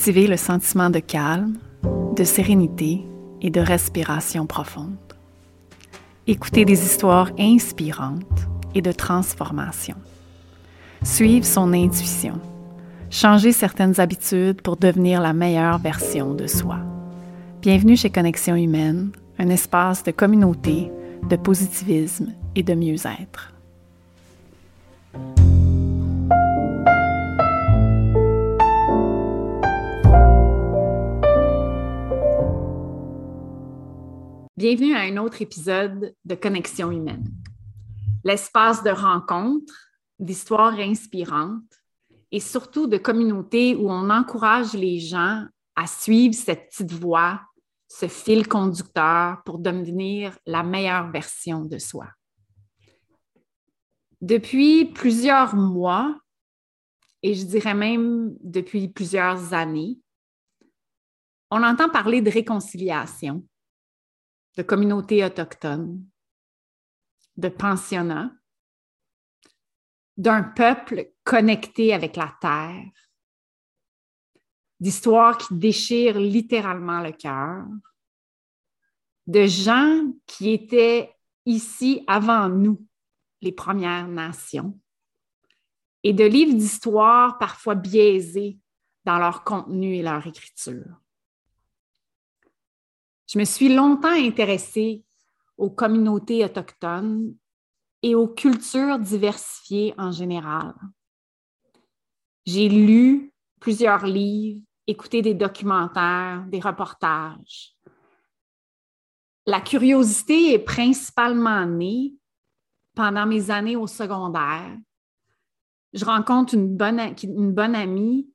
cultiver le sentiment de calme, de sérénité et de respiration profonde. Écouter des histoires inspirantes et de transformation. Suivre son intuition. Changer certaines habitudes pour devenir la meilleure version de soi. Bienvenue chez Connexion Humaine, un espace de communauté, de positivisme et de mieux-être. Bienvenue à un autre épisode de Connexion humaine, l'espace de rencontre, d'histoires inspirantes et surtout de communauté où on encourage les gens à suivre cette petite voie, ce fil conducteur pour devenir la meilleure version de soi. Depuis plusieurs mois, et je dirais même depuis plusieurs années, on entend parler de réconciliation de communautés autochtones, de pensionnats, d'un peuple connecté avec la terre, d'histoires qui déchirent littéralement le cœur, de gens qui étaient ici avant nous, les Premières Nations, et de livres d'histoire parfois biaisés dans leur contenu et leur écriture. Je me suis longtemps intéressée aux communautés autochtones et aux cultures diversifiées en général. J'ai lu plusieurs livres, écouté des documentaires, des reportages. La curiosité est principalement née pendant mes années au secondaire. Je rencontre une bonne, amie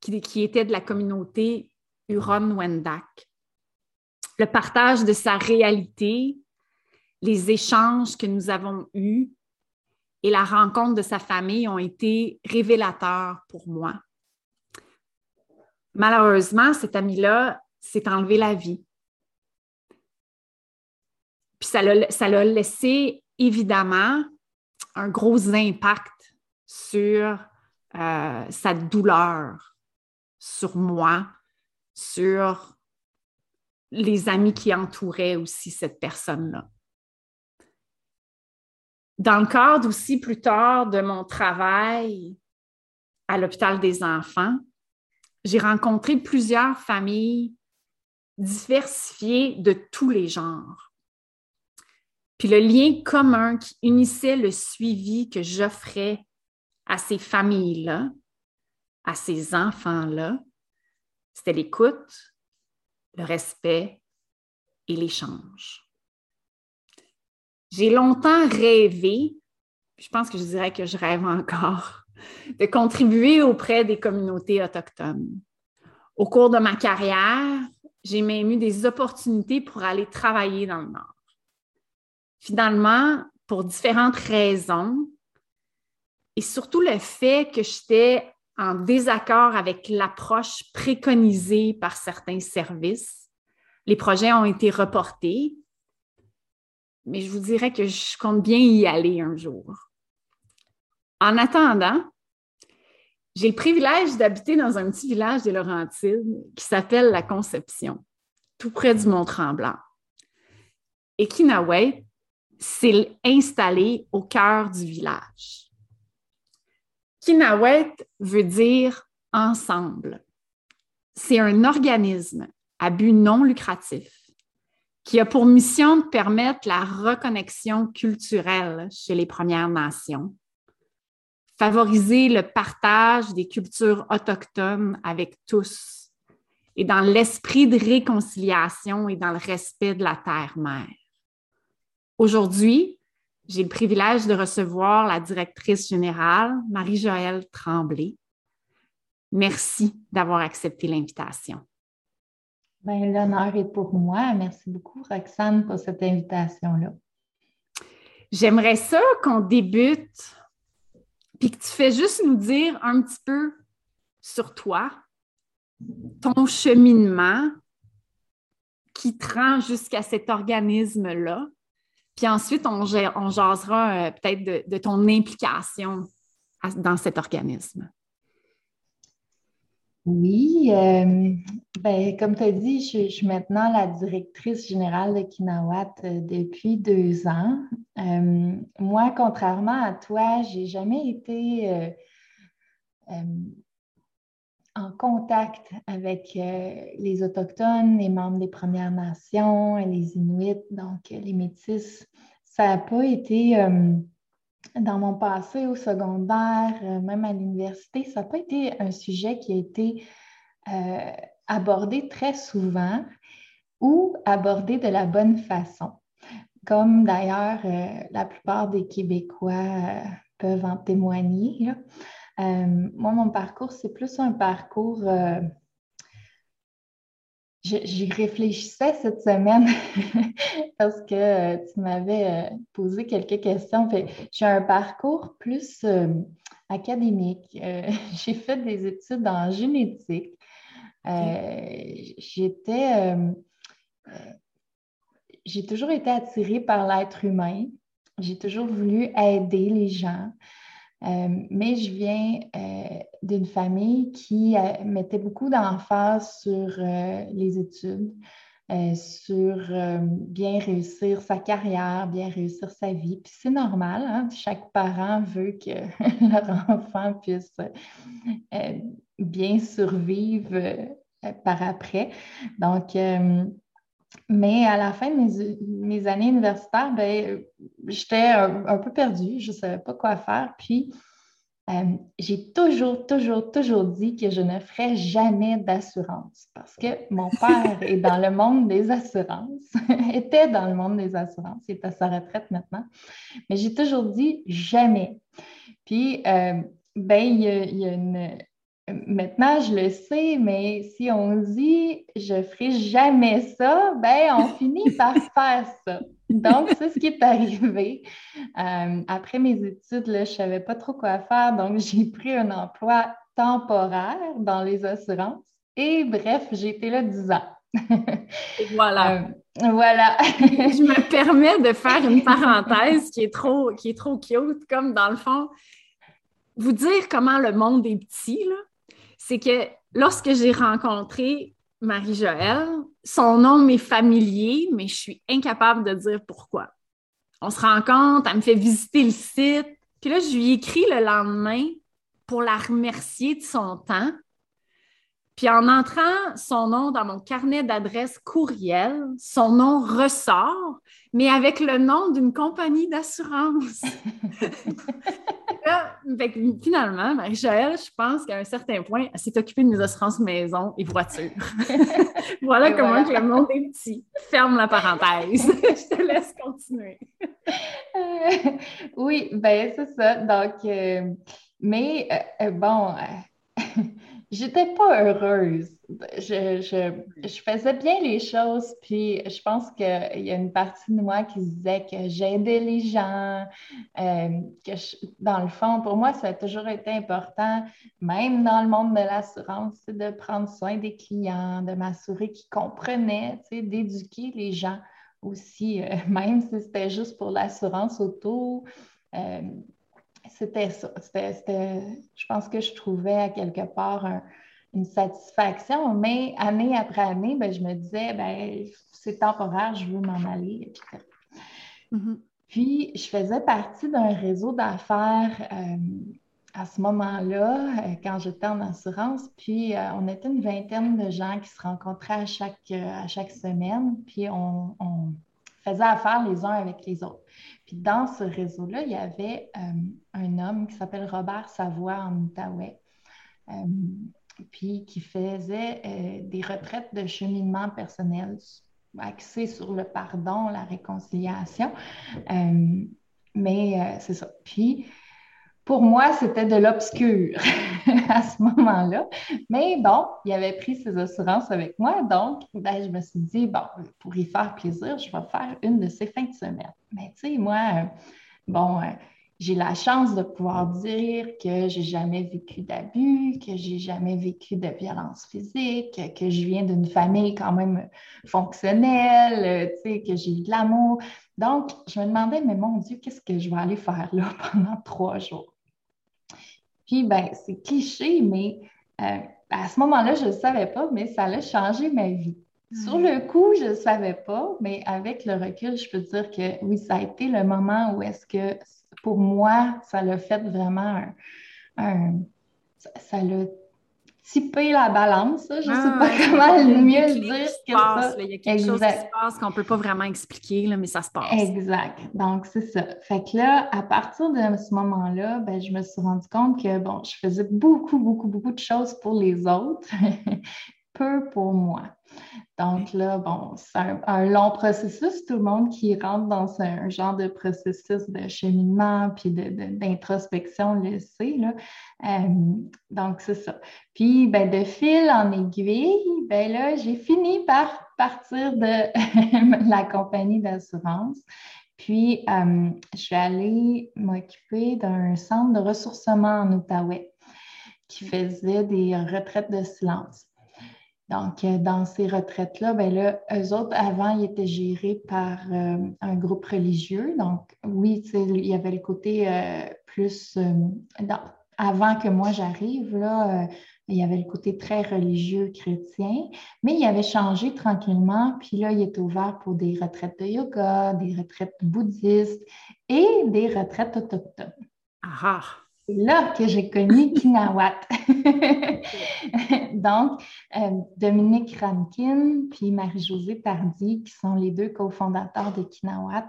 qui, qui était de la communauté Huron-Wendat le partage de sa réalité, les échanges que nous avons eus et la rencontre de sa famille ont été révélateurs pour moi. Malheureusement, cet ami-là s'est enlevé la vie. Puis ça l'a laissé évidemment un gros impact sur euh, sa douleur, sur moi, sur les amis qui entouraient aussi cette personne-là. Dans le cadre aussi plus tard de mon travail à l'hôpital des enfants, j'ai rencontré plusieurs familles diversifiées de tous les genres. Puis le lien commun qui unissait le suivi que j'offrais à ces familles-là, à ces enfants-là, c'était l'écoute, le respect et l'échange. J'ai longtemps rêvé, je pense que je dirais que je rêve encore, de contribuer auprès des communautés autochtones. Au cours de ma carrière, j'ai même eu des opportunités pour aller travailler dans le Nord. Finalement, pour différentes raisons, et surtout le fait que j'étais en désaccord avec l'approche préconisée par certains services. Les projets ont été reportés, mais je vous dirais que je compte bien y aller un jour. En attendant, j'ai le privilège d'habiter dans un petit village des Laurentides qui s'appelle La Conception, tout près du Mont-Tremblant. Et Kinaway s'est installé au cœur du village. Kinawet veut dire ensemble. C'est un organisme à but non lucratif qui a pour mission de permettre la reconnexion culturelle chez les Premières Nations, favoriser le partage des cultures autochtones avec tous et dans l'esprit de réconciliation et dans le respect de la terre-mère. Aujourd'hui, j'ai le privilège de recevoir la directrice générale, Marie-Joëlle Tremblay. Merci d'avoir accepté l'invitation. Ben, l'honneur est pour moi. Merci beaucoup, Roxane, pour cette invitation-là. J'aimerais ça qu'on débute, puis que tu fais juste nous dire un petit peu sur toi, ton cheminement qui te rend jusqu'à cet organisme-là, puis ensuite, on, jasera euh, peut-être de, ton implication dans cet organisme. Oui, euh, ben, comme tu as dit, je, suis maintenant la directrice générale de Kinawat euh, depuis deux ans. Moi, contrairement à toi, je n'ai jamais été en contact avec les Autochtones, les membres des Premières Nations, les Inuits, donc les Métis. Ça n'a pas été dans mon passé au secondaire, euh, même à l'université, ça n'a pas été un sujet qui a été euh, abordé très souvent ou abordé de la bonne façon. Comme d'ailleurs euh, la plupart des Québécois peuvent en témoigner. Moi, mon parcours, c'est plus un parcours J'y réfléchissais cette semaine parce que euh, tu m'avais euh, posé quelques questions. J'ai un parcours plus euh, académique. J'ai fait des études en génétique. J'étais. J'ai toujours été attirée par l'être humain. J'ai toujours voulu aider les gens. Euh, mais je viens euh, d'une famille qui euh, mettait beaucoup d'emphase sur les études, sur bien réussir sa carrière, bien réussir sa vie. Puis c'est normal, hein, chaque parent veut que leur enfant puisse bien survivre par après. Donc, mais à la fin de mes, années universitaires, ben, j'étais un, peu perdue, je ne savais pas quoi faire. Puis, euh, j'ai toujours, toujours, toujours dit que je ne ferais jamais d'assurance parce que mon père est dans le monde des assurances, était dans le monde des assurances, il est à sa retraite maintenant. Mais j'ai toujours dit jamais. Puis, euh, ben, il y a une, Maintenant, je le sais, mais si on dit je ne ferai jamais ça, ben on finit par faire ça. Donc, c'est ce qui est arrivé. Euh, après mes études, je ne savais pas trop quoi faire, donc j'ai pris un emploi temporaire dans les assurances. Et bref, j'ai été là 10 ans. voilà. Euh, voilà. je me permets de faire une parenthèse qui est trop, qui est trop cute, comme dans le fond, vous dire comment le monde est petit, là c'est que lorsque j'ai rencontré Marie-Joëlle, son nom m'est familier, mais je suis incapable de dire pourquoi. On se rencontre, elle me fait visiter le site, puis là, je lui écris le lendemain pour la remercier de son temps. Puis en entrant son nom dans mon carnet d'adresse courriel, son nom ressort, mais avec le nom d'une compagnie d'assurance. finalement, Marie-Joëlle, je pense qu'à un certain point, elle s'est occupée de mes assurances maison et voiture. voilà comment le monde est petit. Ferme la parenthèse. je te laisse continuer. Euh, oui, ben c'est ça. Donc, euh, mais euh, bon, j'étais pas heureuse. Je, faisais bien les choses, puis je pense qu'il y a une partie de moi qui disait que j'aidais les gens, euh, que dans le fond, pour moi, ça a toujours été important, même dans le monde de l'assurance, de prendre soin des clients, de m'assurer qu'ils comprenaient, d'éduquer les gens aussi, euh, même si c'était juste pour l'assurance auto. Euh, c'était ça. je pense que je trouvais à quelque part une satisfaction, mais année après année, ben, je me disais, ben, c'est temporaire, je veux m'en aller, etc. Mm-hmm. Puis, je faisais partie d'un réseau d'affaires euh, à ce moment-là, euh, quand j'étais en assurance. Puis, euh, on était une vingtaine de gens qui se rencontraient à chaque, à chaque semaine. Puis, on, on faisait affaire les uns avec les autres. Puis dans ce réseau-là, il y avait euh, un homme qui s'appelle Robert Savoie en Outaouais, euh, puis qui faisait euh, des retraites de cheminement personnel axées sur le pardon, la réconciliation. mais c'est ça. Puis pour moi, c'était de l'obscur à ce moment-là. Mais bon, il avait pris ses assurances avec moi, donc ben, je me suis dit, bon, pour y faire plaisir, je vais faire une de ces fins de semaine. Mais tu sais, moi, euh, bon, euh, j'ai la chance de pouvoir dire que j'ai jamais vécu d'abus, que j'ai jamais vécu de violence physique, que je viens d'une famille quand même fonctionnelle, tu sais, que j'ai eu de l'amour. Donc, je me demandais, mais mon Dieu, qu'est-ce que je vais aller faire là pendant trois jours? Puis, ben, c'est cliché, mais euh, à ce moment-là, je ne savais pas, mais ça a changé ma vie. Sur le coup, je ne savais pas, mais avec le recul, je peux dire que oui, ça a été le moment où est-ce que pour moi, ça l'a fait vraiment un, ça l'a typé la balance. Je ne sais ah, pas comment mieux le dire que ça. il y a quelque chose qui se passe qu'on ne peut pas vraiment expliquer, là, mais ça se passe. Exact. Donc, c'est ça. Fait que là, à partir de ce moment-là, ben, je me suis rendu compte que, bon, je faisais beaucoup, beaucoup, beaucoup de choses pour les autres, peu pour moi. Donc là, bon, c'est un, long processus. Tout le monde qui rentre dans un, genre de processus de cheminement puis d'introspection le sait. Là. Euh, donc, c'est ça. Puis, ben, de fil en aiguille, ben là, j'ai fini par partir de la compagnie d'assurance. Puis, euh, je suis allée m'occuper d'un centre de ressourcement en Outaouais qui faisait des retraites de silence. Donc, euh, dans ces retraites-là, ben là, eux autres, avant, ils étaient gérés par euh, un groupe religieux. Donc, oui, il y avait le côté euh, plus... avant que moi j'arrive, là, il y avait le côté très religieux chrétien, mais il avait changé tranquillement. Puis là, il est ouvert pour des retraites de yoga, des retraites bouddhistes et des retraites autochtones. Ah! C'est là que j'ai connu Kinawat. Donc, euh, Dominique Rankin puis Marie-Josée Tardy, qui sont les deux cofondateurs de Kinawat,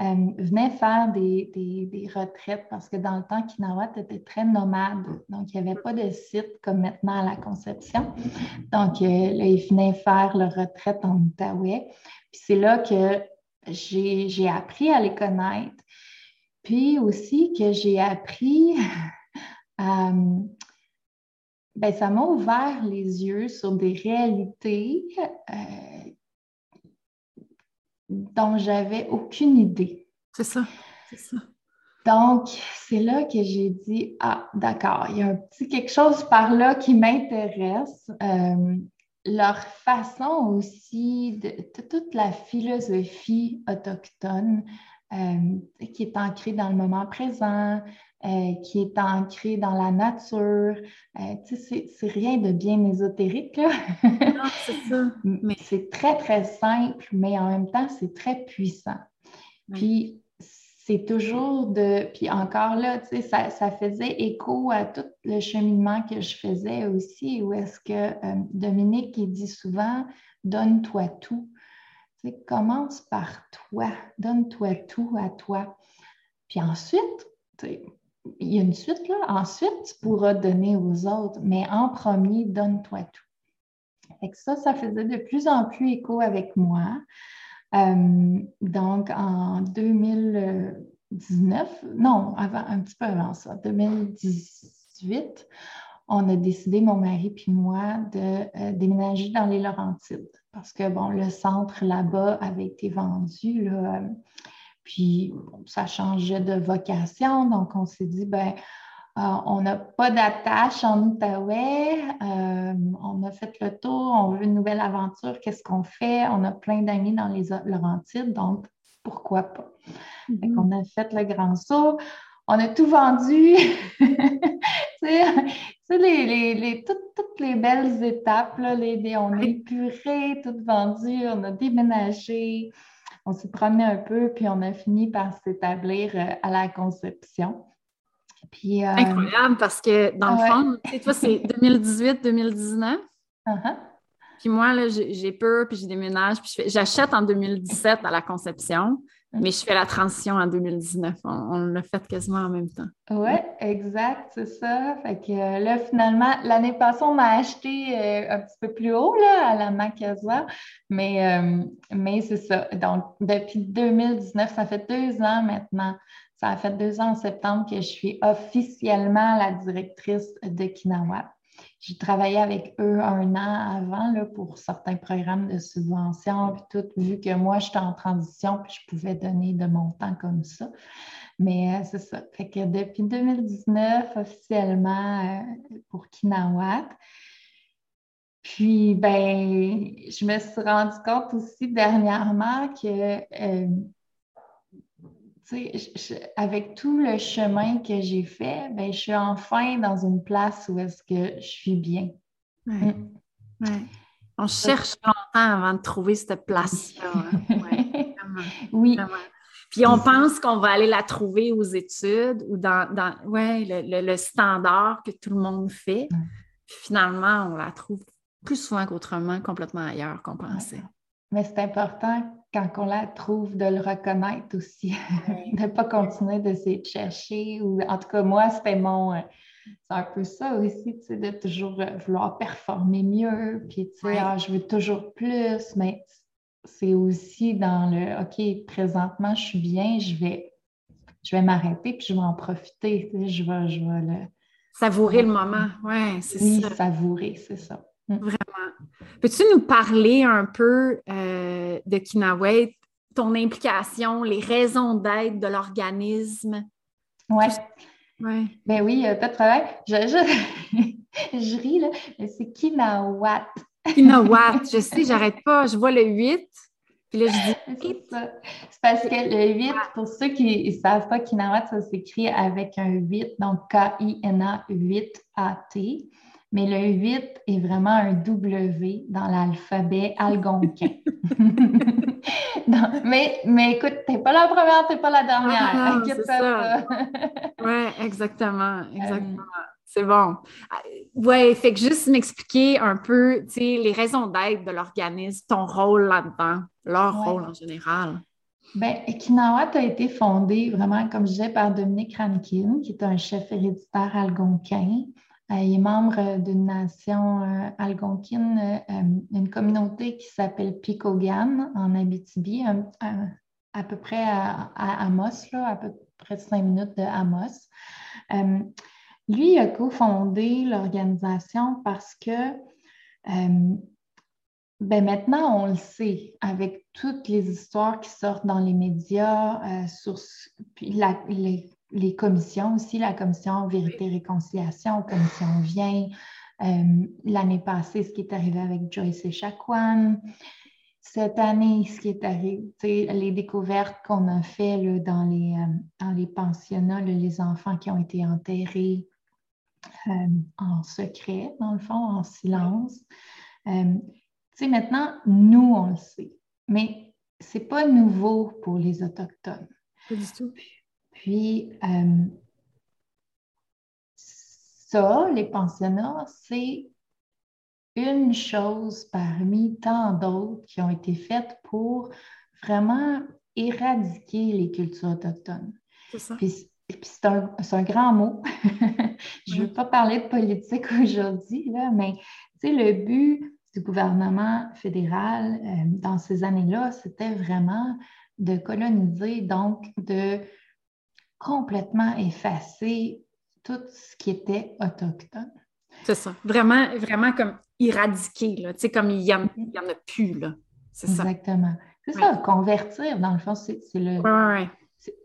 euh, venaient faire des, retraites parce que dans le temps, Kinawat était très nomade. Donc, il n'y avait pas de site comme maintenant à la Conception. Donc, euh, là, ils venaient faire leur retraite en Outaouais. Puis c'est là que j'ai appris à les connaître puis aussi que j'ai appris, euh, ben, ça m'a ouvert les yeux sur des réalités euh, dont j'avais aucune idée. C'est ça, c'est ça. Donc, c'est là que j'ai dit, ah, d'accord, il y a un petit quelque chose par là qui m'intéresse. Euh, leur façon aussi de, toute la philosophie autochtone, euh, qui est ancré dans le moment présent, euh, qui est ancré dans la nature. Euh, c'est rien de bien ésotérique, là. c'est ça. Mais c'est très, très simple, mais en même temps, c'est très puissant. Puis, c'est toujours de. Puis encore là, tu sais, ça, ça, faisait écho à tout le cheminement que je faisais aussi, où est-ce que Dominique, il dit souvent donne-toi tout commence par toi, donne-toi tout à toi. Puis ensuite, il y a une suite là, ensuite tu pourras donner aux autres, mais en premier, donne-toi tout. Et ça, ça faisait de plus en plus écho avec moi. Euh, donc en 2019, non, avant, un petit peu avant ça, 2018, on a décidé, mon mari puis moi, de euh, déménager dans les Laurentides parce que, bon, le centre là-bas avait été vendu, là, euh, puis ça changeait de vocation, donc on s'est dit, ben euh, on n'a pas d'attache en Outaouais, on a fait le tour, on veut une nouvelle aventure, qu'est-ce qu'on fait? On a plein d'amis dans les Laurentides, donc pourquoi pas? Mm-hmm. On a fait le grand saut, on a tout vendu. les, les, toutes, les belles étapes, là, les, on a épuré, tout vendu, on a déménagé, on s'est promené un peu, puis on a fini par s'établir euh, à la conception. Puis, euh, Incroyable, parce que dans le fond, toi, c'est 2018-2019. Uh-huh. Puis moi, là, j'ai peur, puis je déménage, puis j'achète en 2017 à la conception. Mais je fais la transition en 2019. On, l'a fait quasiment en même temps. Oui, exact, c'est ça. Fait que euh, là, finalement, l'année passée, on m'a acheté euh, un petit peu plus haut là, à la Macasa. Mais, euh, mais c'est ça. Donc, depuis 2019, ça fait deux ans maintenant. Ça a fait deux ans en septembre que je suis officiellement la directrice de Kinawa. J'ai travaillé avec eux un an avant là, pour certains programmes de subvention, puis tout, vu que moi, j'étais en transition, puis je pouvais donner de mon temps comme ça. Mais euh, c'est ça. Fait que depuis 2019, officiellement euh, pour Kinawat. Puis, ben, je me suis rendu compte aussi dernièrement que euh, avec tout le chemin que j'ai fait, ben, je suis enfin dans une place où est-ce que je suis bien. Ouais. Mm. On cherche longtemps avant de trouver cette place-là. Hein. oui. Puis on pense qu'on va aller la trouver aux études ou dans, dans ouais, le, standard que tout le monde fait. Puis finalement, on la trouve plus souvent qu'autrement, complètement ailleurs qu'on pensait. Mais c'est important quand on la trouve de le reconnaître aussi, de ne pas continuer d'essayer de chercher. Ou en tout cas, moi, c'était mon. Euh, c'est un peu ça aussi, tu sais, de toujours euh, vouloir performer mieux, puis tu sais, ah, je veux toujours plus, mais c'est aussi dans le OK, présentement, je suis bien, je vais, je vais m'arrêter, puis je vais en profiter. je vais, je vais le. Savourer le moment, ouais, c'est ça. Oui, savourer, c'est ça. Mm. Vraiment. Peux-tu nous parler un peu euh, de Kinaway, ton implication, les raisons d'être de l'organisme? Oui. Ouais. Ben oui, pas de travail. Je, ris, là, mais c'est Kinawat. Kinawat, je sais, j'arrête pas. Je vois le 8. Puis là, je dis. C'est parce que le 8, pour ceux qui ne savent pas, Kinawat, ça s'écrit avec un 8, donc K-I-N-A 8-A-T mais le 8 est vraiment un W dans l'alphabet algonquin. mais, mais écoute, t'es pas la première, t'es pas la dernière. Ah, c'est ça. oui, exactement, exactement. C'est bon. Ah, oui, fait que juste m'expliquer un peu, les raisons d'être de l'organisme, ton rôle là-dedans, leur rôle en général. Bien, Kinawat a été fondé vraiment, comme je disais, par Dominique Rankin, qui est un chef héréditaire algonquin. Euh, il est membre d'une nation euh, algonquine, euh, une communauté qui s'appelle Picogan en Abitibi, à peu près à, Amos, à peu près cinq minutes de Amos. lui, a cofondé l'organisation parce que ben maintenant, on le sait, avec toutes les histoires qui sortent dans les médias, sur puis les, les commissions aussi, la commission Vérité et Réconciliation, commission Vient, euh, l'année passée, ce qui est arrivé avec Joyce et Chacuan. Cette année, ce qui est arrivé, les découvertes qu'on a faites dans, les, euh, dans les pensionnats, les enfants qui ont été enterrés euh, en secret, dans le fond, en silence. maintenant, nous, on le sait, mais ce n'est pas nouveau pour les Autochtones. Pas du tout. Puis, euh, ça, les pensionnats, c'est une chose parmi tant d'autres qui ont été faites pour vraiment éradiquer les cultures autochtones. C'est ça. Puis, c'est un, grand mot. Je ne veux pas parler de politique aujourd'hui, mais le but du gouvernement fédéral euh, dans ces années-là, c'était vraiment de coloniser, donc de complètement effacer tout ce qui était autochtone. C'est ça. Vraiment, vraiment comme éradiquer, là. Tu sais, comme il n'y en, a plus, là. C'est ça. Exactement. C'est ça, convertir, dans le fond, c'est le... Ouais, ouais,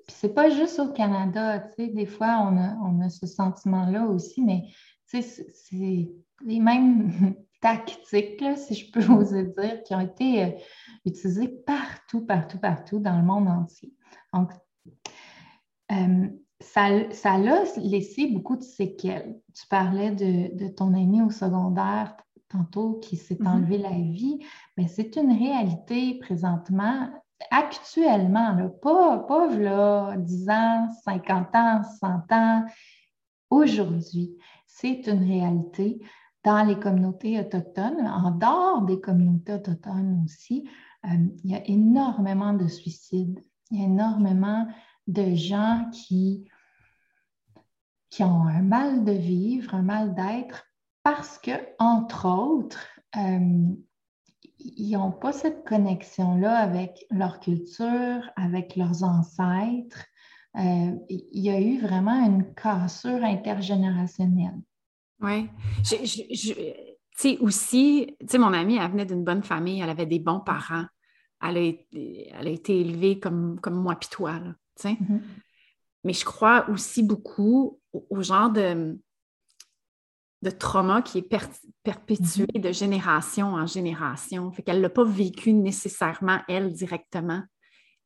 C'est pas juste au Canada, tu sais, des fois, on a, on a ce sentiment-là aussi, mais tu sais, c'est les mêmes tactiques, là, si je peux oser dire, qui ont été euh, utilisées partout, partout, partout dans le monde entier. Donc, euh, ça, ça l'a laissé beaucoup de séquelles. Tu parlais de, ton ami au secondaire tantôt qui s'est mm-hmm. enlevé la vie, mais c'est une réalité présentement, actuellement, là, pas, pas là, 10 ans, 50 ans, 100 ans, aujourd'hui. C'est une réalité dans les communautés autochtones, en dehors des communautés autochtones aussi. Euh, il y a énormément de suicides, il y a énormément de gens qui, ont un mal de vivre, un mal d'être, parce que, entre autres, euh, ils n'ont pas cette connexion-là avec leur culture, avec leurs ancêtres. Euh, il y a eu vraiment une cassure intergénérationnelle. Oui. Tu sais, aussi, tu sais, mon amie, elle venait d'une bonne famille, elle avait des bons parents. Elle a, été élevée comme, comme moi puis toi. Mm-hmm. Mais je crois aussi beaucoup au, genre de, de trauma qui est perpétué mm-hmm. de génération en génération. Fait qu'elle ne l'a pas vécu nécessairement, elle, directement,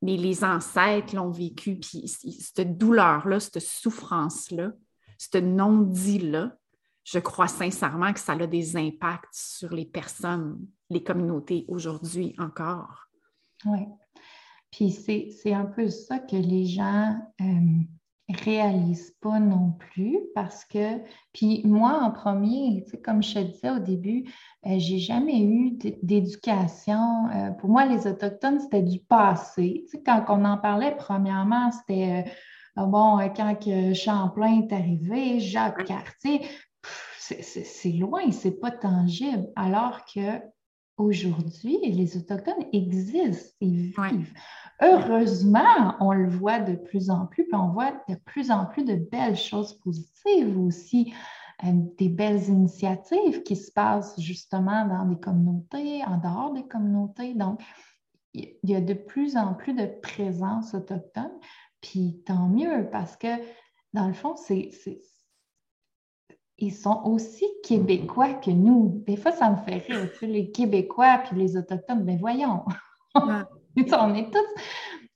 mais les ancêtres l'ont vécu. Puis cette douleur-là, cette souffrance-là, ce non-dit-là, je crois sincèrement que ça a des impacts sur les personnes, les communautés aujourd'hui encore. Oui. Puis c'est un peu ça que les gens euh, réalisent pas non plus parce que, puis moi en premier, comme je te disais au début, euh, j'ai jamais eu d'éducation. Euh, pour moi, les Autochtones, c'était du passé. quand on en parlait, premièrement, c'était, ah bon, quand que Champlain est arrivé, Jacques Cartier, c'est loin, c'est pas tangible. Alors que aujourd'hui, les Autochtones existent et vivent. Heureusement, on le voit de plus en plus, puis on voit de plus en plus de belles choses positives aussi, euh, des belles initiatives qui se passent justement dans des communautés, en dehors des communautés. Donc, il y a de plus en plus de présence autochtone, puis tant mieux parce que dans le fond, c'est ils sont aussi québécois que nous. Des fois, ça me fait rire, les Québécois puis les Autochtones, mais voyons, on est tous,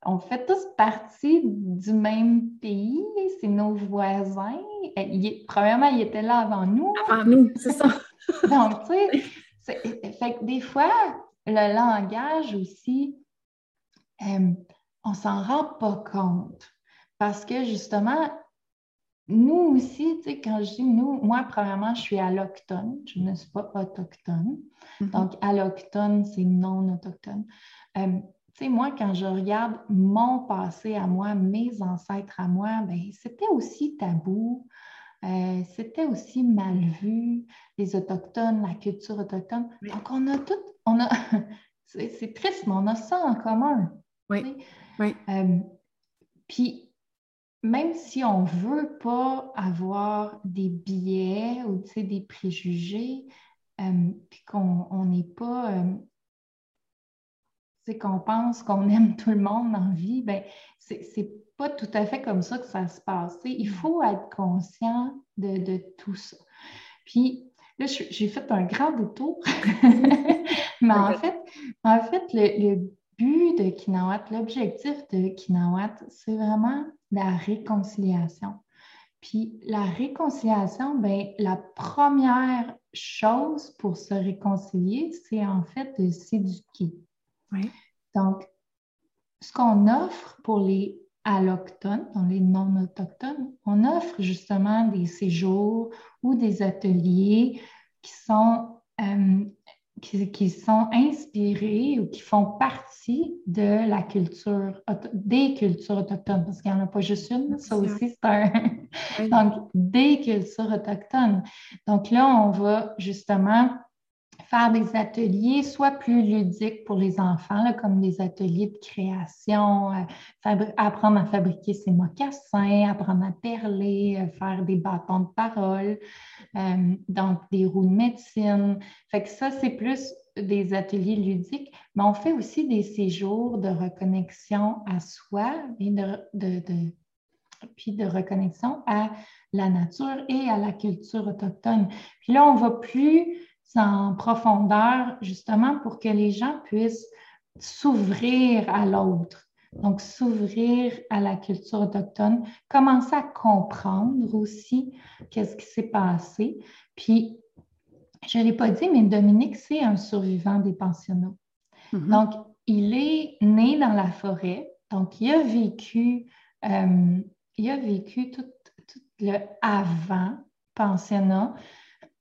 on fait tous partie du même pays, c'est nos voisins. Il, premièrement, ils étaient là avant nous. Avant nous, c'est ça. Donc, tu sais, fait que des fois, le langage aussi, euh, on s'en rend pas compte. Parce que justement, nous aussi, tu sais, quand je dis nous, moi, premièrement, je suis alloctone, je ne suis pas autochtone. Mm-hmm. Donc, alloctone, c'est non autochtone. Euh, tu sais, moi, quand je regarde mon passé à moi, mes ancêtres à moi, ben, c'était aussi tabou. Euh, c'était aussi mal vu, les Autochtones, la culture autochtone. Donc, on a tout, on a, c'est triste, mais on a ça en commun. Oui. oui. Euh, puis, même si on ne veut pas avoir des biais ou des préjugés, euh, puis qu'on n'est pas, qu'on pense qu'on aime tout le monde la vie, ben, c'est pas tout à fait comme ça que ça se passe. il faut être conscient de, tout ça. Puis là, j'ai fait un grand détour, mais en fait, en fait, le, le but de Kinawat, l'objectif de Kinawat, c'est vraiment la réconciliation. Puis la réconciliation, ben, la première chose pour se réconcilier, c'est en fait de s'éduquer. Donc, ce qu'on offre pour les allochtones, donc les non-autochtones, on offre justement des séjours ou des ateliers qui sont euh, qui, sont inspirés ou qui font partie de la culture, des cultures autochtones, parce qu'il n'y en a pas juste une, ça aussi c'est un. Donc, des cultures autochtones. Donc là, on va justement faire des ateliers, soit plus ludiques pour les enfants, comme des ateliers de création, euh, apprendre à fabriquer ses mocassins, apprendre à perler, euh, faire des bâtons de parole, euh, donc des roues de médecine. Fait que ça, c'est plus des ateliers ludiques, mais on fait aussi des séjours de reconnexion à soi et de, puis de reconnexion à la nature et à la culture autochtone. Puis là, on va plus en profondeur, justement pour que les gens puissent s'ouvrir à l'autre. Donc, s'ouvrir à la culture autochtone, commencer à comprendre aussi qu'est-ce qui s'est passé. Puis, je ne l'ai pas dit, mais Dominique, c'est un survivant des pensionnats. Mm-hmm. Donc, il est né dans la forêt. Donc, il a vécu, euh, il a vécu tout, tout le avant pensionnat.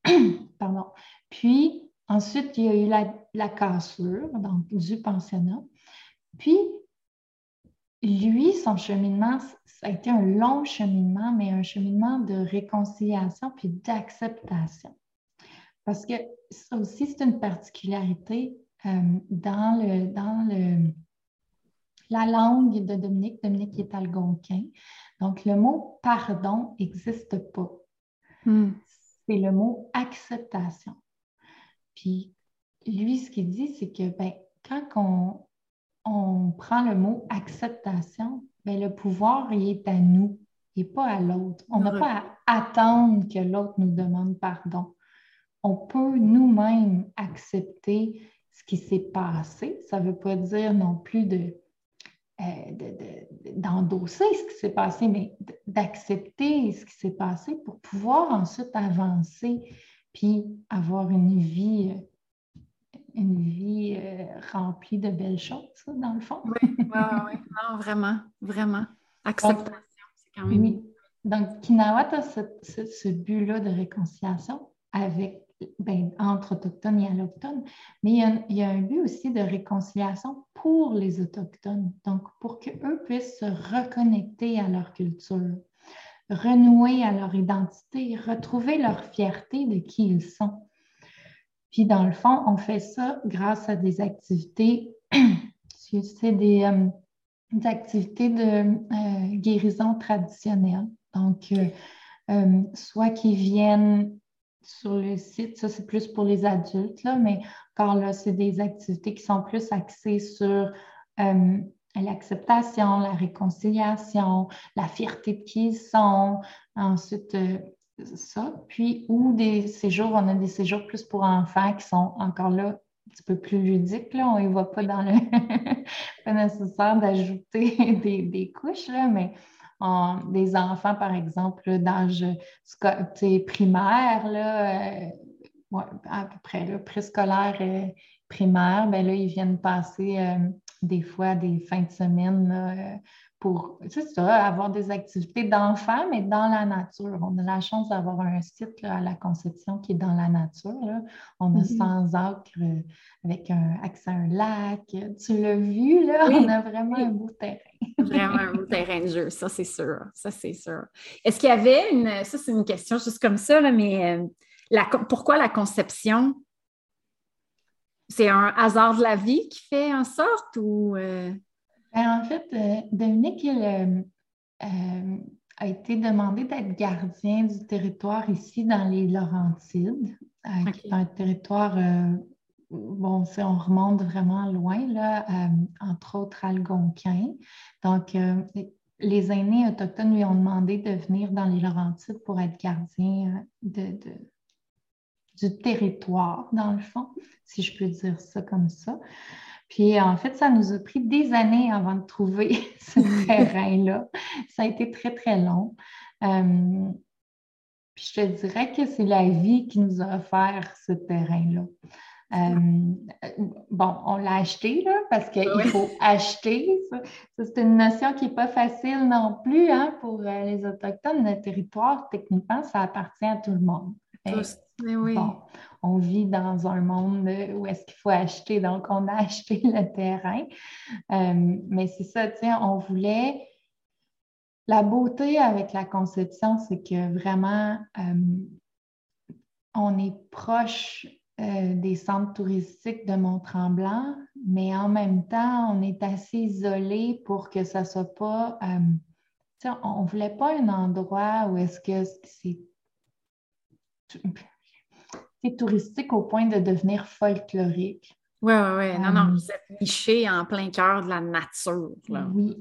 Pardon. Puis, ensuite, il y a eu la, cassure, donc du pensionnat. Puis, lui, son cheminement, ça a été un long cheminement, mais un cheminement de réconciliation puis d'acceptation. Parce que ça aussi, c'est une particularité euh, dans, le, dans le, la langue de Dominique. Dominique est algonquin. Donc, le mot pardon n'existe pas. Hmm. C'est le mot acceptation. Puis lui, ce qu'il dit, c'est que ben, quand on, prend le mot acceptation, ben, le pouvoir il est à nous et pas à l'autre. On n'a pas à attendre que l'autre nous demande pardon. On peut nous-mêmes accepter ce qui s'est passé. Ça ne veut pas dire non plus de, euh, d'endosser ce qui s'est passé, mais d'accepter ce qui s'est passé pour pouvoir ensuite avancer puis avoir une vie, une vie euh, remplie de belles choses, dans le fond. Oui, oui, oui. Non, vraiment, vraiment. Acceptation, c'est quand même. Oui. Donc, Kinawat a ce, ce but-là de réconciliation avec ben, entre autochtones et allochtones, mais il y, a, un but aussi de réconciliation pour les autochtones, donc pour qu'eux puissent se reconnecter à leur culture, renouer à leur identité, retrouver leur fierté de qui ils sont. Puis dans le fond, on fait ça grâce à des activités, c'est des, euh, activités de euh, guérison traditionnelle. Donc, euh, soit qui viennent sur le site. Ça, c'est plus pour les adultes, là, mais encore là, c'est des activités qui sont plus axées sur l'acceptation, la réconciliation, la fierté de qui ils sont. Ensuite, euh, ça. Puis, ou des séjours, on a des séjours plus pour enfants qui sont encore là un petit peu plus ludiques. Là. On ne va pas dans le. pas nécessaire d'ajouter des, couches, là, mais des enfants, par exemple, d'âge primaire, là, euh, à peu près là, préscolaire et primaire, ben là, ils viennent passer euh, des fois des fins de semaine euh, pour avoir des activités d'enfants, mais dans la nature. On a la chance d'avoir un site à la Conception qui est dans la nature. On a mm-hmm. sans acre euh, avec un accès à un lac. Tu l'as vu, là? On a vraiment un beau terrain. vraiment un beau terrain de jeu, ça c'est sûr. Ça, c'est sûr. Est-ce qu'il y avait une. Ça, c'est une question juste comme ça, mais euh, la, pourquoi la conception? C'est un hasard de la vie qui fait en sorte ou. Euh, ben, en fait, euh, Dominique euh, euh, a été demandé d'être gardien du territoire ici dans les Laurentides, qui est un territoire, bon, on remonte vraiment loin, là, entre autres algonquins. Donc, les aînés autochtones lui ont demandé de venir dans les Laurentides pour être gardien de, du territoire, dans le fond, si je peux dire ça comme ça. Puis en fait, ça nous a pris des années avant de trouver ce terrain-là. Ça a été très, très long. Euh, puis je te dirais que c'est la vie qui nous a offert ce terrain-là. Euh, bon, on l'a acheté là, parce qu'il faut acheter. c'est une notion qui n'est pas facile non plus hein, pour euh, les Autochtones. Le territoire, techniquement, ça appartient à tout le monde. On vit dans un monde où est-ce qu'il faut acheter, donc on a acheté le terrain. Euh, mais c'est ça, tu on voulait. La beauté avec la conception, c'est que vraiment, euh, on est proche euh, des centres touristiques de Mont-Tremblant, mais en même temps, on est assez isolé pour que ça ne soit pas. on ne voulait pas un endroit où est-ce que c'est touristique au point de devenir folklorique. Oui, oui, oui. Non, non, euh, vous êtes niché en plein cœur de la nature. Oui.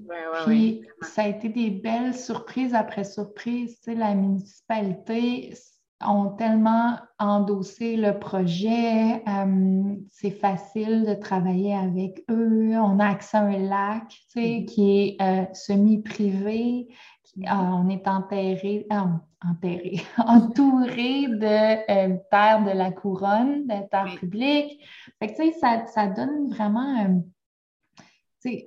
Puis, ça a été des belles surprises après surprises. Tu sais, la municipalité ont tellement endossé le projet. Euh, c'est facile de travailler avec eux. On a accès à un lac tu sais, qui est euh, semi-privé. on est enterré, enterré, entouré de euh, terres de la couronne, de terres publiques. ça, ça, donne vraiment. Euh,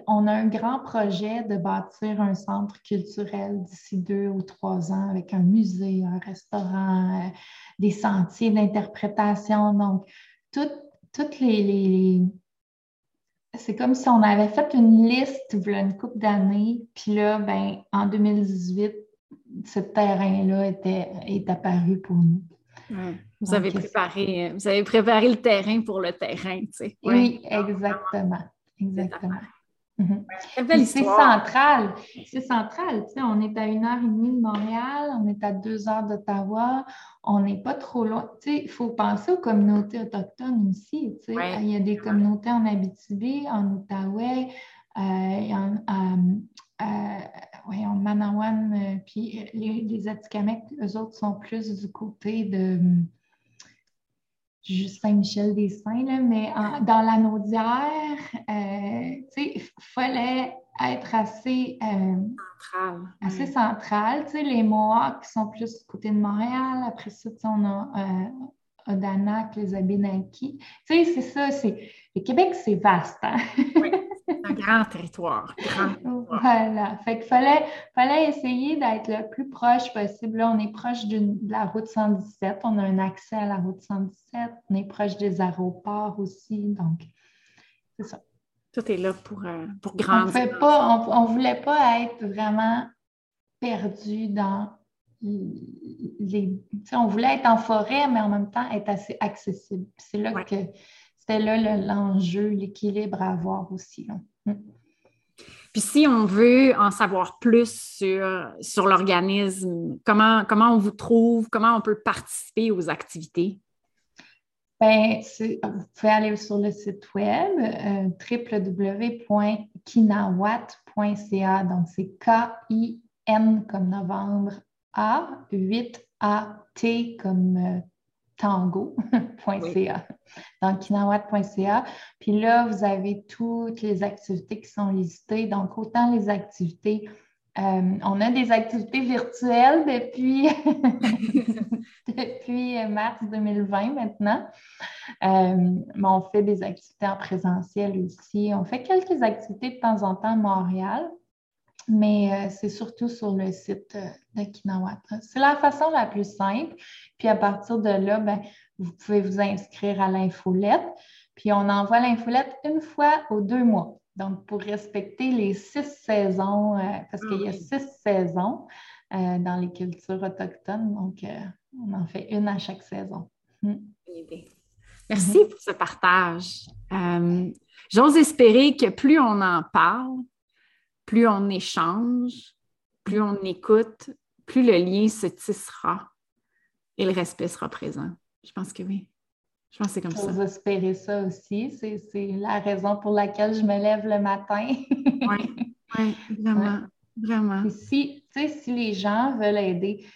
on a un grand projet de bâtir un centre culturel d'ici deux ou trois ans avec un musée, un restaurant, euh, des sentiers d'interprétation. Donc, toutes les, c'est comme si on avait fait une liste a une couple d'années, puis là, ben, en 2018, ce terrain-là est apparu pour nous. Vous, avez préparé, vous avez préparé le terrain pour le terrain, tu sais. Oui, exactement. Exactement. Mhm. C'est central. C'est central. Tu sais, on est à une heure et demie de Montréal, on est à deux heures d'Ottawa, on n'est pas trop loin. Tu sais, il faut penser aux communautés autochtones aussi. Tu sais. Il y a des communautés en Abitibi, en Outaouais, euh, en, euh, oui, en Manawan, euh, puis euh, les, les Atikamekw, eux autres sont plus du côté de Saint-Michel-des-Saints, mais dans la Naudière, il fallait être assez, euh, central. Assez central. Tu sais, les Mohawks sont plus du côté de Montréal. Après ça, on a euh, Odanak, les sais, c'est ça. C'est... Le Québec, c'est vaste. Hein? oui, un grand territoire. Voilà. Fait qu'il fallait, fallait essayer d'être le plus proche possible. Là, on est proche de la route 117. On a un accès à la route 117. On est proche des aéroports aussi. Donc, c'est ça. Tout est là pour, euh, pour grandir. On ne voulait pas être vraiment perdu dans les. On voulait être en forêt, mais en même temps être assez accessible. C'est là que c'était là l'enjeu, l'équilibre à avoir aussi. Mm. Puis si on veut en savoir plus sur, sur l'organisme, comment, comment on vous trouve, comment on peut participer aux activités? Ben, vous pouvez aller sur le site web euh, www.kinawat.ca. Donc, c'est K-I-N comme novembre, A, 8-A-T comme tango.ca. Donc, kinawat.ca. Puis là, vous avez toutes les activités qui sont listées. Donc, autant les activités euh, on a des activités virtuelles depuis, depuis mars 2020 maintenant. Euh, mais on fait des activités en présentiel aussi. On fait quelques activités de temps en temps à Montréal, mais euh, c'est surtout sur le site de Kinawat. C'est la façon la plus simple. Puis à partir de là, ben, vous pouvez vous inscrire à l'infolette. Puis on envoie l'infolette une fois aux deux mois. Donc, pour respecter les six saisons, euh, parce qu'il y a ah six saisons euh, dans les cultures autochtones, donc euh, on en fait une à chaque saison. Hmm. Merci pour ce partage. J'ose espérer que plus on en parle, plus on échange, plus on écoute, plus le lien se tissera et le respect sera présent. Je pense que oui. Je pense que c'est comme ça. Vous espérer ça aussi. C'est la raison pour laquelle je me lève le matin. oui, ouais, vraiment. Vraiment. si, si les gens veulent aider,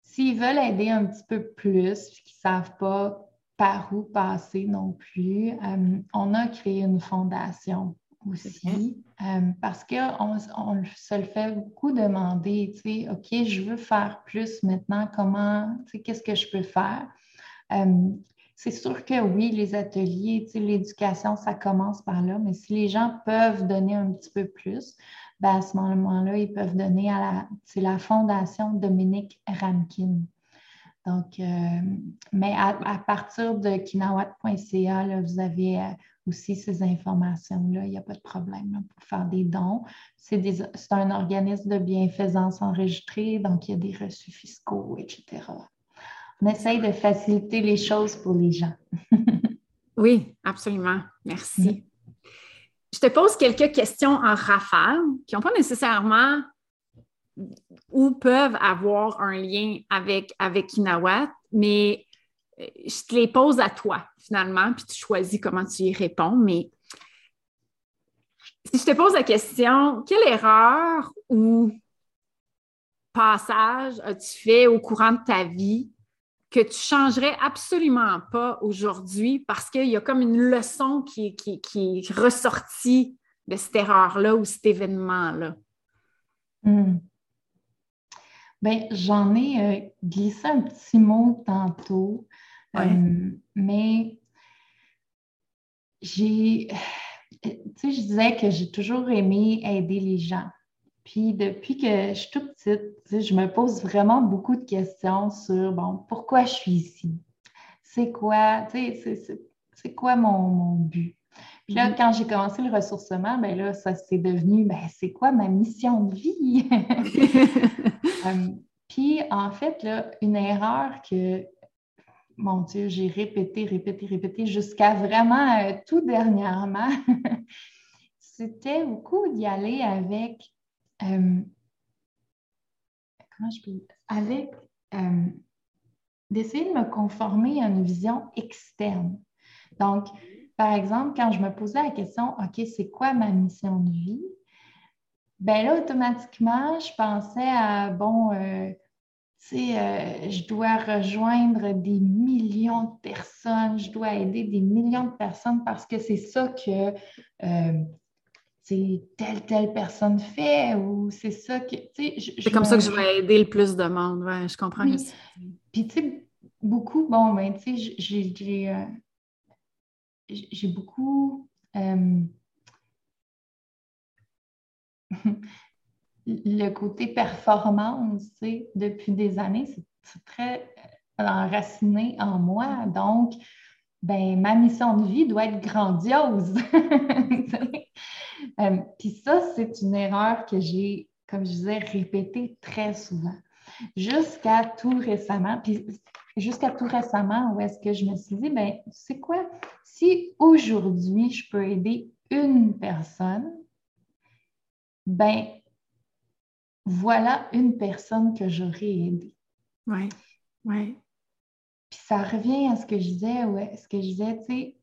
s'ils veulent aider un petit peu plus, puis qu'ils ne savent pas par où passer non plus, euh, on a créé une fondation aussi euh, parce qu'on on se le fait beaucoup demander, tu sais, OK, je veux faire plus maintenant, comment, tu sais, qu'est-ce que je peux faire? Euh, c'est sûr que oui, les ateliers, l'éducation, ça commence par là, mais si les gens peuvent donner un petit peu plus, ben à ce moment-là, ils peuvent donner à la, c'est la Fondation Dominique Ramkin. Donc, euh, mais à, partir de kinawat.ca, vous avez aussi ces informations-là. Il n'y a pas de problème pour faire des dons. C'est, un organisme de bienfaisance enregistré, donc il y a des reçus fiscaux, etc on essaye de faciliter les choses pour les gens. oui, absolument. Merci. Je te pose quelques questions en rafale qui n'ont pas nécessairement ou peuvent avoir un lien avec, avec Inawat, mais je te les pose à toi finalement, puis tu choisis comment tu y réponds. Mais si je te pose la question, quelle erreur ou passage as-tu fait au courant de ta vie que tu changerais absolument pas aujourd'hui parce qu'il y a comme une leçon qui, qui, est ressortie de cette erreur-là ou cet événement-là? Hmm. Ben, j'en ai euh, glissé un petit mot tantôt, euh, mais j'ai, tu sais, je disais que j'ai toujours aimé aider les gens. Puis depuis que je suis toute petite, je me pose vraiment beaucoup de questions sur bon, pourquoi je suis ici? C'est quoi, c'est quoi mon, but? Puis là, mm-hmm. quand j'ai commencé le ressourcement, ben là, ça s'est devenu ben, c'est quoi ma mission de vie? Euh, puis en fait, là, une erreur que mon Dieu, j'ai répété, répété, répété jusqu'à vraiment euh, tout dernièrement, c'était beaucoup d'y aller avec euh, comment je peux avec euh, d'essayer de me conformer à une vision externe. Donc, par exemple, quand je me posais la question, OK, c'est quoi ma mission de vie? Ben là, automatiquement, je pensais à, bon, euh, tu sais, je dois rejoindre des millions de personnes, je dois aider des millions de personnes parce que c'est ça que c'est telle, telle personne fait ou c'est ça que. C'est comme ça que je vais aider le plus de monde. Ouais, je comprends. Oui. Puis, tu sais, beaucoup, bon, ben, tu sais, j'ai euh, j'ai beaucoup. Euh, le côté performance, depuis des années, c'est très enraciné en moi. Donc, ben, ma mission de vie doit être grandiose. Euh, puis ça, c'est une erreur que j'ai, comme je disais, répétée très souvent. Jusqu'à tout récemment, puis jusqu'à tout récemment, où est-ce que je me suis dit, ben, c'est quoi? Si aujourd'hui, je peux aider une personne, ben, voilà une personne que j'aurais aidée. Oui, oui. Puis ça revient à ce que je disais, ouais, ce que je disais, tu sais,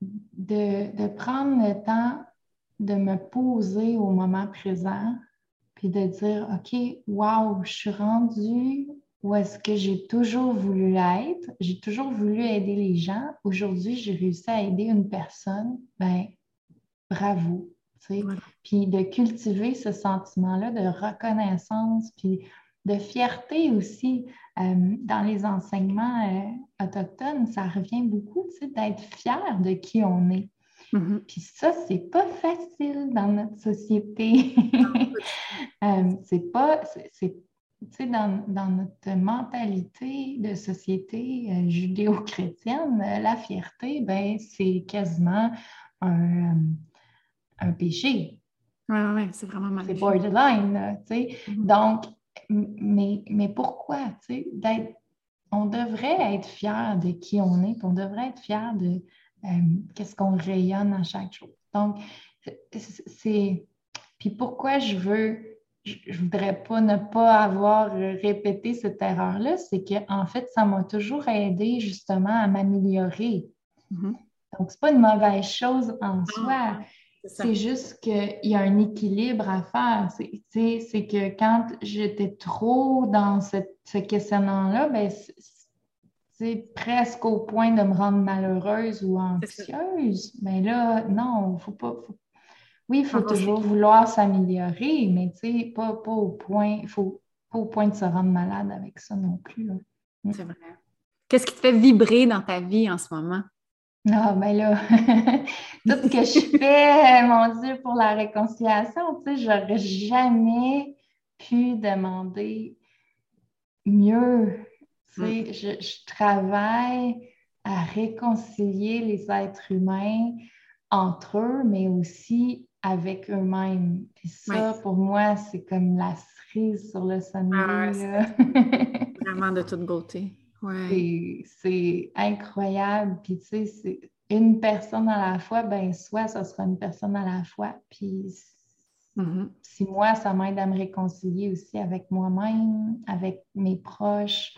de, de, prendre le temps de me poser au moment présent, puis de dire, OK, wow, je suis rendue où est-ce que j'ai toujours voulu l'être, j'ai toujours voulu aider les gens. Aujourd'hui, j'ai réussi à aider une personne, ben bravo. Puis de cultiver ce sentiment-là de reconnaissance, puis de fierté aussi euh, dans les enseignements euh, autochtones, ça revient beaucoup d'être fier de qui on est. Mm-hmm. Puis ça, c'est pas facile dans notre société. euh, c'est pas, c'est, dans, dans, notre mentalité de société judéo-chrétienne, la fierté, ben, c'est quasiment un, un péché. Oui, oui, c'est vraiment mal. C'est borderline, tu sais. Mm-hmm. Donc, mais, mais pourquoi? On devrait être fier de qui on est, on devrait être fier de euh, qu'est-ce qu'on rayonne à chaque jour. Donc, c'est. Puis pourquoi je veux, je, voudrais pas ne pas avoir répété cette erreur-là, c'est qu'en en fait, ça m'a toujours aidé justement à m'améliorer. Mm-hmm. Donc, ce n'est pas une mauvaise chose en soi. C'est juste qu'il y a un équilibre à faire. C'est que quand j'étais trop dans ce questionnement-là, ben, c'est presque au point de me rendre malheureuse ou anxieuse. Mais là, non, il ne faut pas. Oui, il faut toujours vouloir s'améliorer, mais pas, pas au point, faut pas au point de se rendre malade avec ça non plus. Mm. C'est vrai. Qu'est-ce qui te fait vibrer dans ta vie en ce moment? Ah, ben là, tout ce que je fais, mon Dieu, pour la réconciliation, tu sais, j'aurais jamais pu demander mieux. Tu sais, mm. je, je, travaille à réconcilier les êtres humains entre eux, mais aussi avec eux-mêmes. Et ça, pour moi, c'est comme la cerise sur le sommet. Ah, vraiment de toute beauté. C'est incroyable. Puis, tu sais, c'est une personne à la fois, ben soit ce sera une personne à la fois. Puis, mm-hmm. si moi, ça m'aide à me réconcilier aussi avec moi-même, avec mes proches.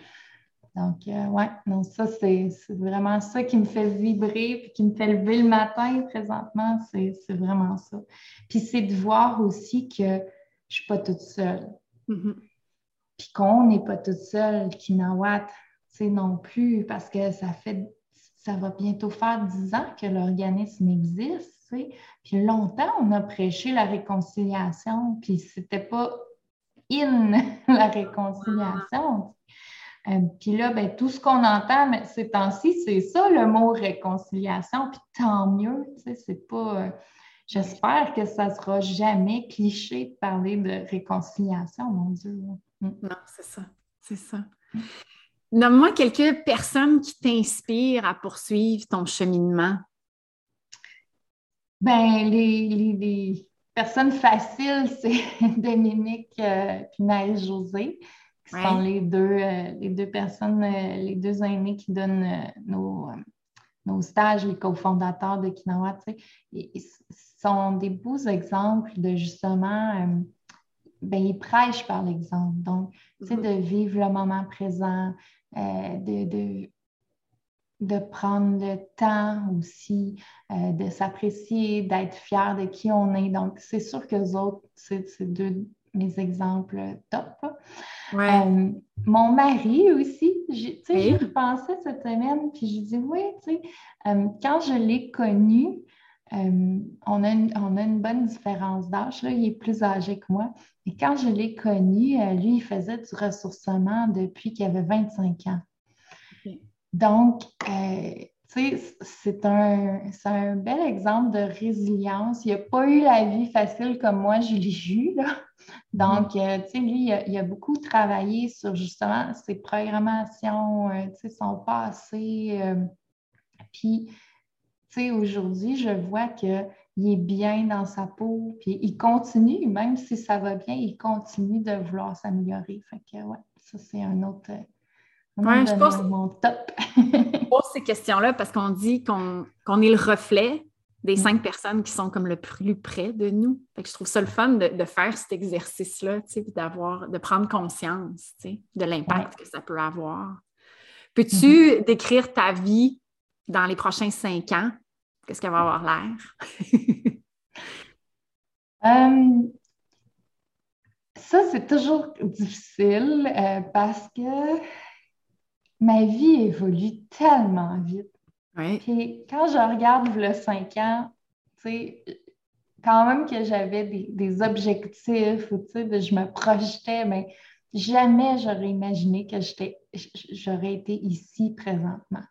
Donc, euh, ouais, non, ça, c'est vraiment ça qui me fait vibrer puis qui me fait lever le matin présentement. C'est vraiment ça. Puis, c'est de voir aussi que je ne suis pas toute seule. Mm-hmm. Puis qu'on n'est pas toute seule, Kinawat non plus, parce que ça fait ça va bientôt faire dix ans que l'organisme existe. Puis longtemps, on a prêché la réconciliation, puis c'était pas in la réconciliation. Euh, puis là, ben, tout ce qu'on entend ces temps-ci, c'est ça le mot réconciliation, puis tant mieux, c'est pas. Euh, j'espère que ça sera jamais cliché de parler de réconciliation, mon Dieu. Mm. Non, c'est ça, c'est ça. Nomme-moi quelques personnes qui t'inspirent à poursuivre ton cheminement. Ben, les, personnes faciles, c'est Dominique euh, et José, qui sont les deux, euh, les deux personnes, euh, les deux aînés qui donnent euh, nos, nos, stages, les cofondateurs de Kinawa. Ils sont des beaux exemples de justement ben, ils prêchent par l'exemple. Donc, c'est mm-hmm. de vivre le moment présent, euh, de, de, prendre le temps aussi euh, de s'apprécier, d'être fier de qui on est. Donc, c'est sûr que les autres, c'est deux mes exemples top. Euh, mon mari aussi, tu sais, j'y repensais cette semaine, puis je dis oui, tu sais, quand je l'ai connu, euh, on, a une, on, a une, bonne différence d'âge. Il est plus âgé que moi. Et quand je l'ai connu, euh, lui, il faisait du ressourcement depuis qu'il avait 25 ans. Donc, euh, tu sais, c'est un, un, bel exemple de résilience. Il n'a pas eu la vie facile comme moi, je l'ai eu. Là. Donc, tu sais, lui, il a, beaucoup travaillé sur justement ses programmations, tu sais, son passé. puis, tu sais, aujourd'hui, je vois qu'il est bien dans sa peau, puis il continue, même si ça va bien, il continue de vouloir s'améliorer. Fait que, ouais, ça, c'est un autre. Ouais, je pense, mon top. je pose ces questions-là parce qu'on dit qu'on est le reflet des mm. cinq personnes qui sont comme le plus près de nous. Fait que je trouve ça le fun de, faire cet exercice-là, d'avoir, de prendre conscience de l'impact que ça peut avoir. Peux-tu mm-hmm. décrire ta vie dans les prochains cinq ans, qu'est-ce qu'elle va avoir l'air? Euh, ça, c'est toujours difficile euh, parce que ma vie évolue tellement vite. Oui. quand je regarde le cinq ans, tu sais, quand même que j'avais des, objectifs ou je me projetais, mais jamais j'aurais imaginé que j'aurais été ici présentement.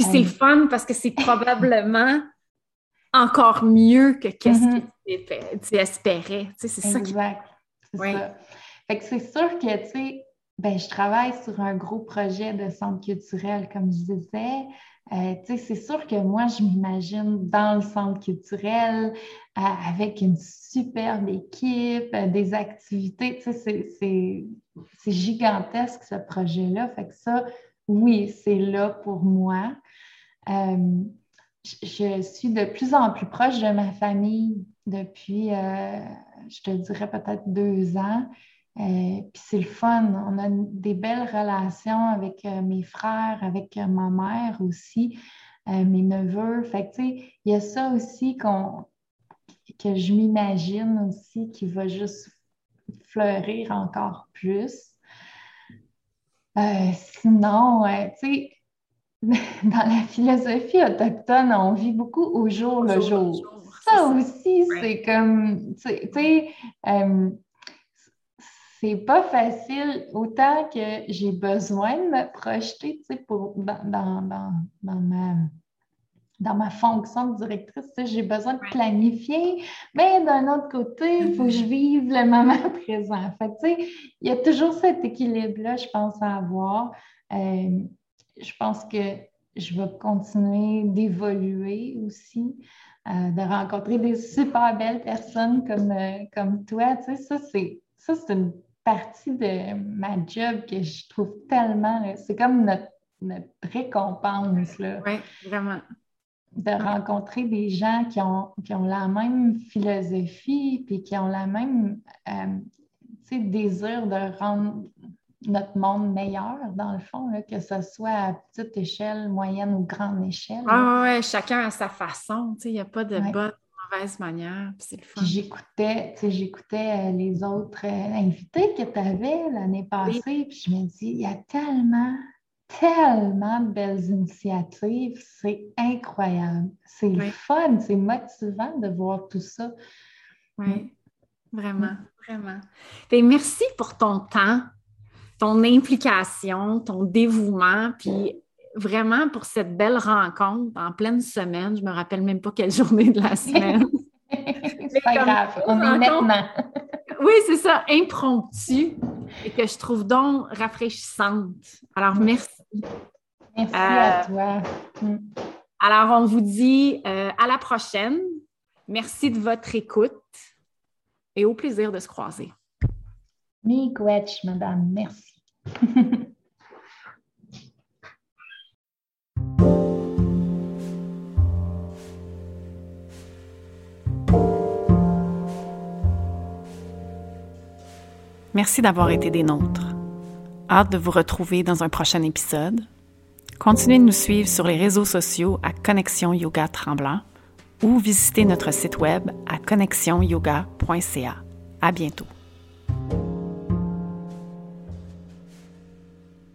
Puis c'est le fun parce que c'est probablement encore mieux que qu'est-ce que mm-hmm. tu espérais. c'est ça exact. C'est ça. Fait que c'est sûr que, tu sais, ben, je travaille sur un gros projet de centre culturel, comme je disais. Euh, c'est sûr que moi, je m'imagine dans le centre culturel euh, avec une superbe équipe, euh, des activités. C'est gigantesque ce projet-là. Fait que ça, oui, c'est là pour moi. Euh, je suis de plus en plus proche de ma famille depuis, euh, je te dirais peut-être deux ans. Euh, puis c'est le fun. On a des belles relations avec mes frères, avec ma mère aussi, mes neveux. Fait que, il y a ça aussi que je m'imagine aussi qui va juste fleurir encore plus. sinon, tu sais, dans la philosophie autochtone, on vit beaucoup au jour le jour. Ça, aussi, c'est comme, tu sais, euh, c'est pas facile autant que j'ai besoin de me projeter, tu sais, pour, dans, dans, dans, ma dans ma fonction de directrice, j'ai besoin de planifier, mais d'un autre côté, il faut que je vive le moment présent. Fait tu sais, il y a toujours cet équilibre-là, je pense, à avoir. Euh, je pense que je vais continuer d'évoluer aussi, euh, de rencontrer des super belles personnes comme, euh, comme toi. Tu sais, ça, c'est, ça, c'est une partie de ma job que je trouve tellement. C'est comme notre, notre récompense. Là, oui, vraiment. De rencontrer des gens qui ont, qui ont la même philosophie puis qui ont la même euh, désir de rendre notre monde meilleur, dans le fond, que ce soit à petite échelle, moyenne ou grande échelle. Ah oui, chacun à sa façon. Il n'y a pas de bonne ou mauvaise manière. C'est le fun. J'écoutais, j'écoutais euh, les autres euh, invités que tu avais l'année passée, puis je me dis, il y a tellement, tellement de belles initiatives. C'est incroyable. C'est le fun, c'est motivant de voir tout ça. Oui, vraiment, vraiment. merci pour ton temps ton implication, ton dévouement, puis vraiment pour cette belle rencontre en pleine semaine. Je me rappelle même pas quelle journée de la semaine. c'est pas grave, on est maintenant. oui, c'est ça, impromptu et que je trouve donc rafraîchissante. Alors, merci. Merci à euh, toi. Mm. Alors, on vous dit euh, à la prochaine. Merci de votre écoute et au plaisir de se croiser. Miigwech, madame, merci. Merci d'avoir été des nôtres. Hâte de vous retrouver dans un prochain épisode. Continuez de nous suivre sur les réseaux sociaux à Connexion Yoga Tremblant ou visitez notre site web à connexionyoga.ca. À bientôt.